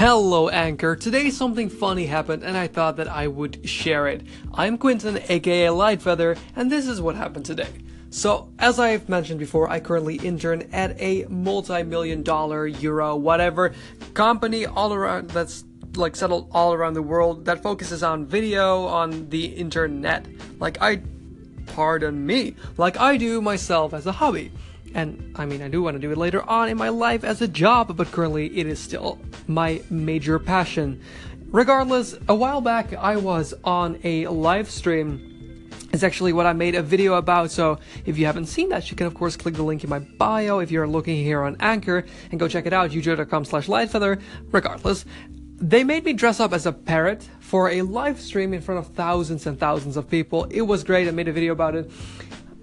Hello, Anchor. Today something funny happened and I thought that I would share it. I'm Quinton, aka Lightfeather, and this is what happened today. So, as I've mentioned before, I currently intern at a multi-million dollar, euro, whatever company all around that's like settled all around the world that focuses on video on the internet. Like I pardon me, like I do myself as a hobby. And I mean, I do want to do it later on in my life as a job, but currently it is still my major passion. Regardless, a while back I was on a live stream. It's actually what I made a video about, so if you haven't seen that, you can of course click the link in my bio if you're looking here on Anchor and go check it out, youtube.com slash lightfeather. Regardless, they made me dress up as a parrot for a live stream in front of thousands and thousands of people. It was great, I made a video about it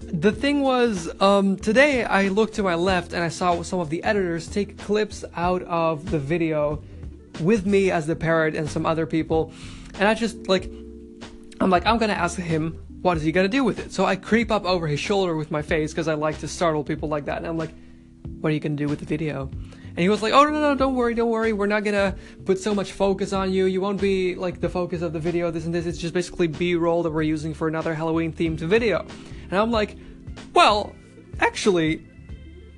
the thing was, um, today I looked to my left and I saw some of the editors take clips out of the video with me as the parrot and some other people, and I just like, I'm like, I'm gonna ask him what is he gonna do with it. So I creep up over his shoulder with my face because I like to startle people like that, and I'm like, what are you gonna do with the video? And he was like, oh no, no, no, don't worry, don't worry. We're not gonna put so much focus on you. You won't be like the focus of the video, this and this. It's just basically B-roll that we're using for another Halloween themed video. And I'm like, well, actually,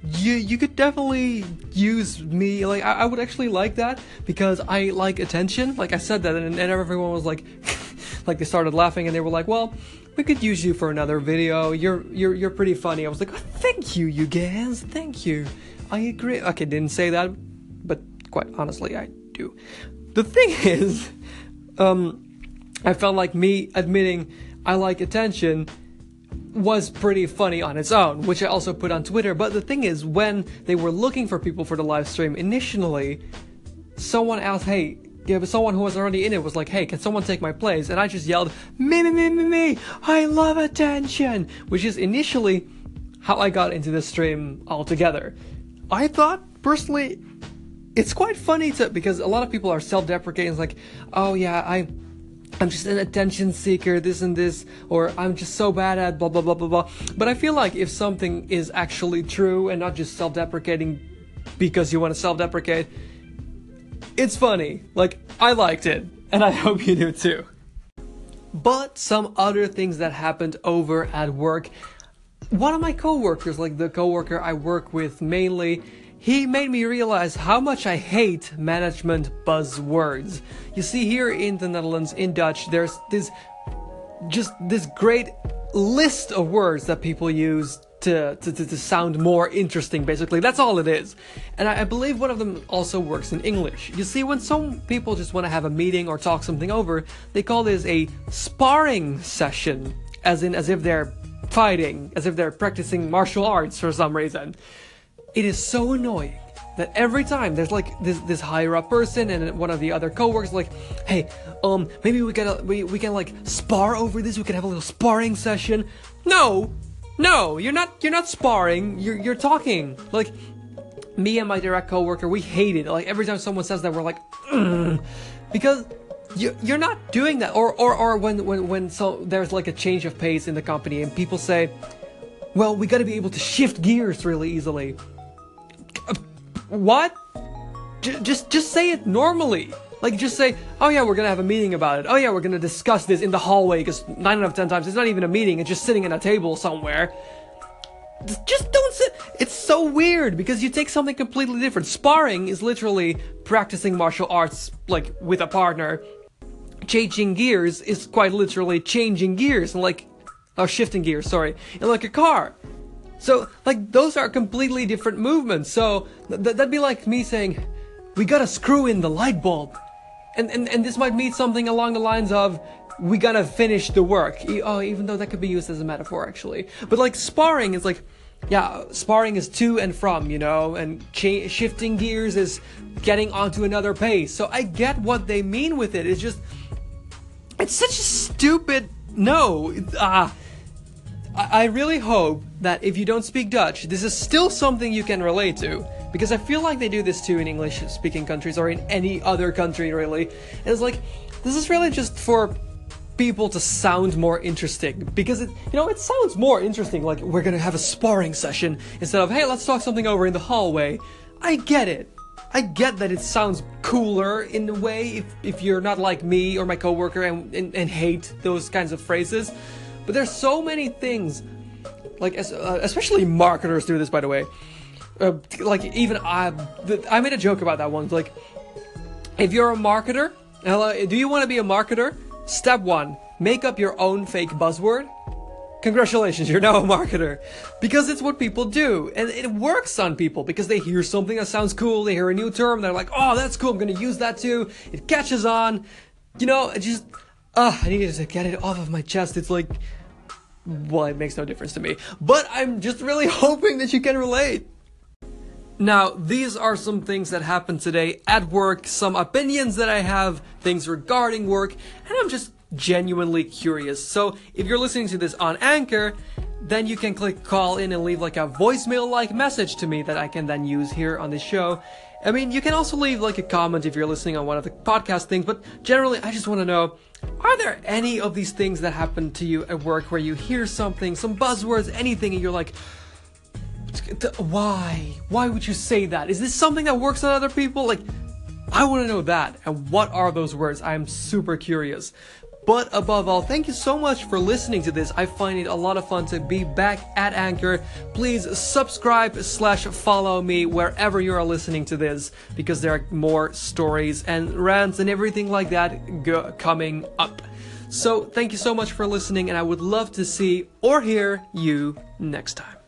you you could definitely use me. Like I, I would actually like that because I like attention. Like I said that, and, and everyone was like, like they started laughing, and they were like, well. We could use you for another video. You're you're you're pretty funny. I was like, oh, thank you, you guys. Thank you. I agree. Okay, didn't say that, but quite honestly, I do. The thing is, um, I felt like me admitting I like attention was pretty funny on its own, which I also put on Twitter. But the thing is, when they were looking for people for the live stream, initially, someone asked, hey, yeah, but someone who was already in it was like, hey, can someone take my place? And I just yelled, me, me, me, me, me, I love attention, which is initially how I got into this stream altogether. I thought, personally, it's quite funny to, because a lot of people are self-deprecating, it's like, oh yeah, I, I'm just an attention seeker, this and this, or I'm just so bad at blah blah blah blah blah. But I feel like if something is actually true and not just self deprecating because you want to self deprecate, it's funny. Like, I liked it, and I hope you do too. But some other things that happened over at work. One of my coworkers, like the coworker I work with mainly, he made me realize how much I hate management buzzwords. You see, here in the Netherlands, in Dutch, there's this just this great list of words that people use to, to, to, sound more interesting, basically. That's all it is. And I, I, believe one of them also works in English. You see, when some people just want to have a meeting or talk something over, they call this a sparring session, as in as if they're fighting, as if they're practicing martial arts for some reason. It is so annoying that every time there's like this this higher up person and one of the other coworkers like, hey, um, maybe we can we we can like spar over this. We can have a little sparring session. No, no, you're not you're not sparring. You're you're talking like me and my direct coworker. We hate it. Like every time someone says that, we're like, because you, you're not doing that. Or or or when when when so there's like a change of pace in the company and people say, well, we got to be able to shift gears really easily. What? J- just just say it normally. Like just say, oh yeah, we're gonna have a meeting about it. Oh yeah, we're gonna discuss this in the hallway because nine out of ten times it's not even a meeting. It's just sitting at a table somewhere. Just don't sit. It's so weird because you take something completely different. Sparring is literally practicing martial arts like with a partner. Changing gears is quite literally changing gears and like, or shifting gears. Sorry, in like a car. So, like, those are completely different movements. So, th- that'd be like me saying, we gotta screw in the light bulb. And, and, and this might mean something along the lines of, we gotta finish the work. E- oh, even though that could be used as a metaphor, actually. But, like, sparring is like, yeah, sparring is to and from, you know, and cha- shifting gears is getting onto another pace. So I get what they mean with it. It's just, it's such a stupid, no, ah. I really hope that if you don't speak Dutch, this is still something you can relate to. Because I feel like they do this too in English speaking countries or in any other country, really. And it's like, this is really just for people to sound more interesting. Because, it, you know, it sounds more interesting like we're gonna have a sparring session instead of, hey, let's talk something over in the hallway. I get it. I get that it sounds cooler in a way if, if you're not like me or my coworker and, and, and hate those kinds of phrases. But there's so many things, like uh, especially marketers do this, by the way. Uh, like even I, I made a joke about that once. Like, if you're a marketer, do you want to be a marketer? Step one: make up your own fake buzzword Congratulations, you're now a marketer. Because it's what people do. And it works on people because they hear something that sounds cool, they hear a new term, they're like, oh, that's cool, I'm gonna use that too. It catches on. You know, it just, ah, uh, I need to get it off of my chest. It's like, well, it makes no difference to me. But I'm just really hoping that you can relate. Now, these are some things that happened today at work, some opinions that I have, things regarding work, and I'm just genuinely curious. So if you're listening to this on Anchor, then you can click call in and leave like a voicemail like message to me that I can then use here on the show. I mean, you can also leave like a comment if you're listening on one of the podcast things, but generally, I just want to know are there any of these things that happen to you at work where you hear something, some buzzwords, anything, and you're like, why? Why would you say that? Is this something that works on other people? Like, I want to know that. And what are those words? I'm super curious. But above all, thank you so much for listening to this. I find it a lot of fun to be back at Anchor. Please subscribe slash follow me wherever you are listening to this because there are more stories and rants and everything like that coming up. So thank you so much for listening and I would love to see or hear you next time.